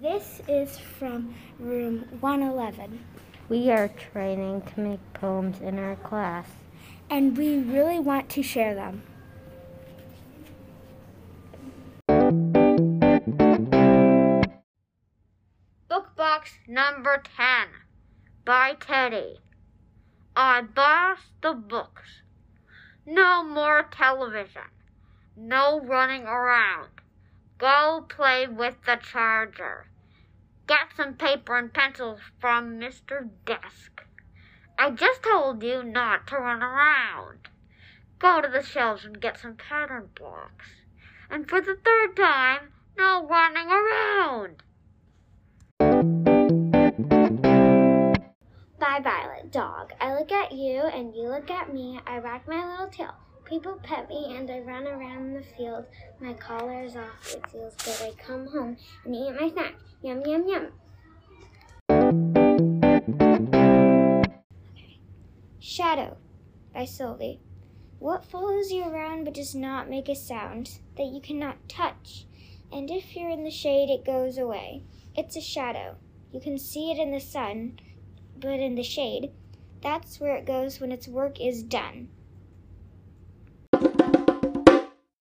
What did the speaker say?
This is from room 111, We are training to make poems in our class. and we really want to share them. Book box number 10 by Teddy. I boss the books. No more television. No running around. Go play with the charger. Get some paper and pencils from Mr. Desk. I just told you not to run around. Go to the shelves and get some pattern blocks. And for the third time, no running around. By, Violet Dog. I look at you and you look at me. I wag my little tail. People pet me and I run around the field. My collar is off. It feels good. I come home and eat my snack. Yum, yum, yum. Shadow by Sylvie. What follows you around but does not make a sound that you cannot touch? And if you're in the shade, it goes away. It's a shadow. You can see it in the sun, but in the shade. That's where it goes when its work is done.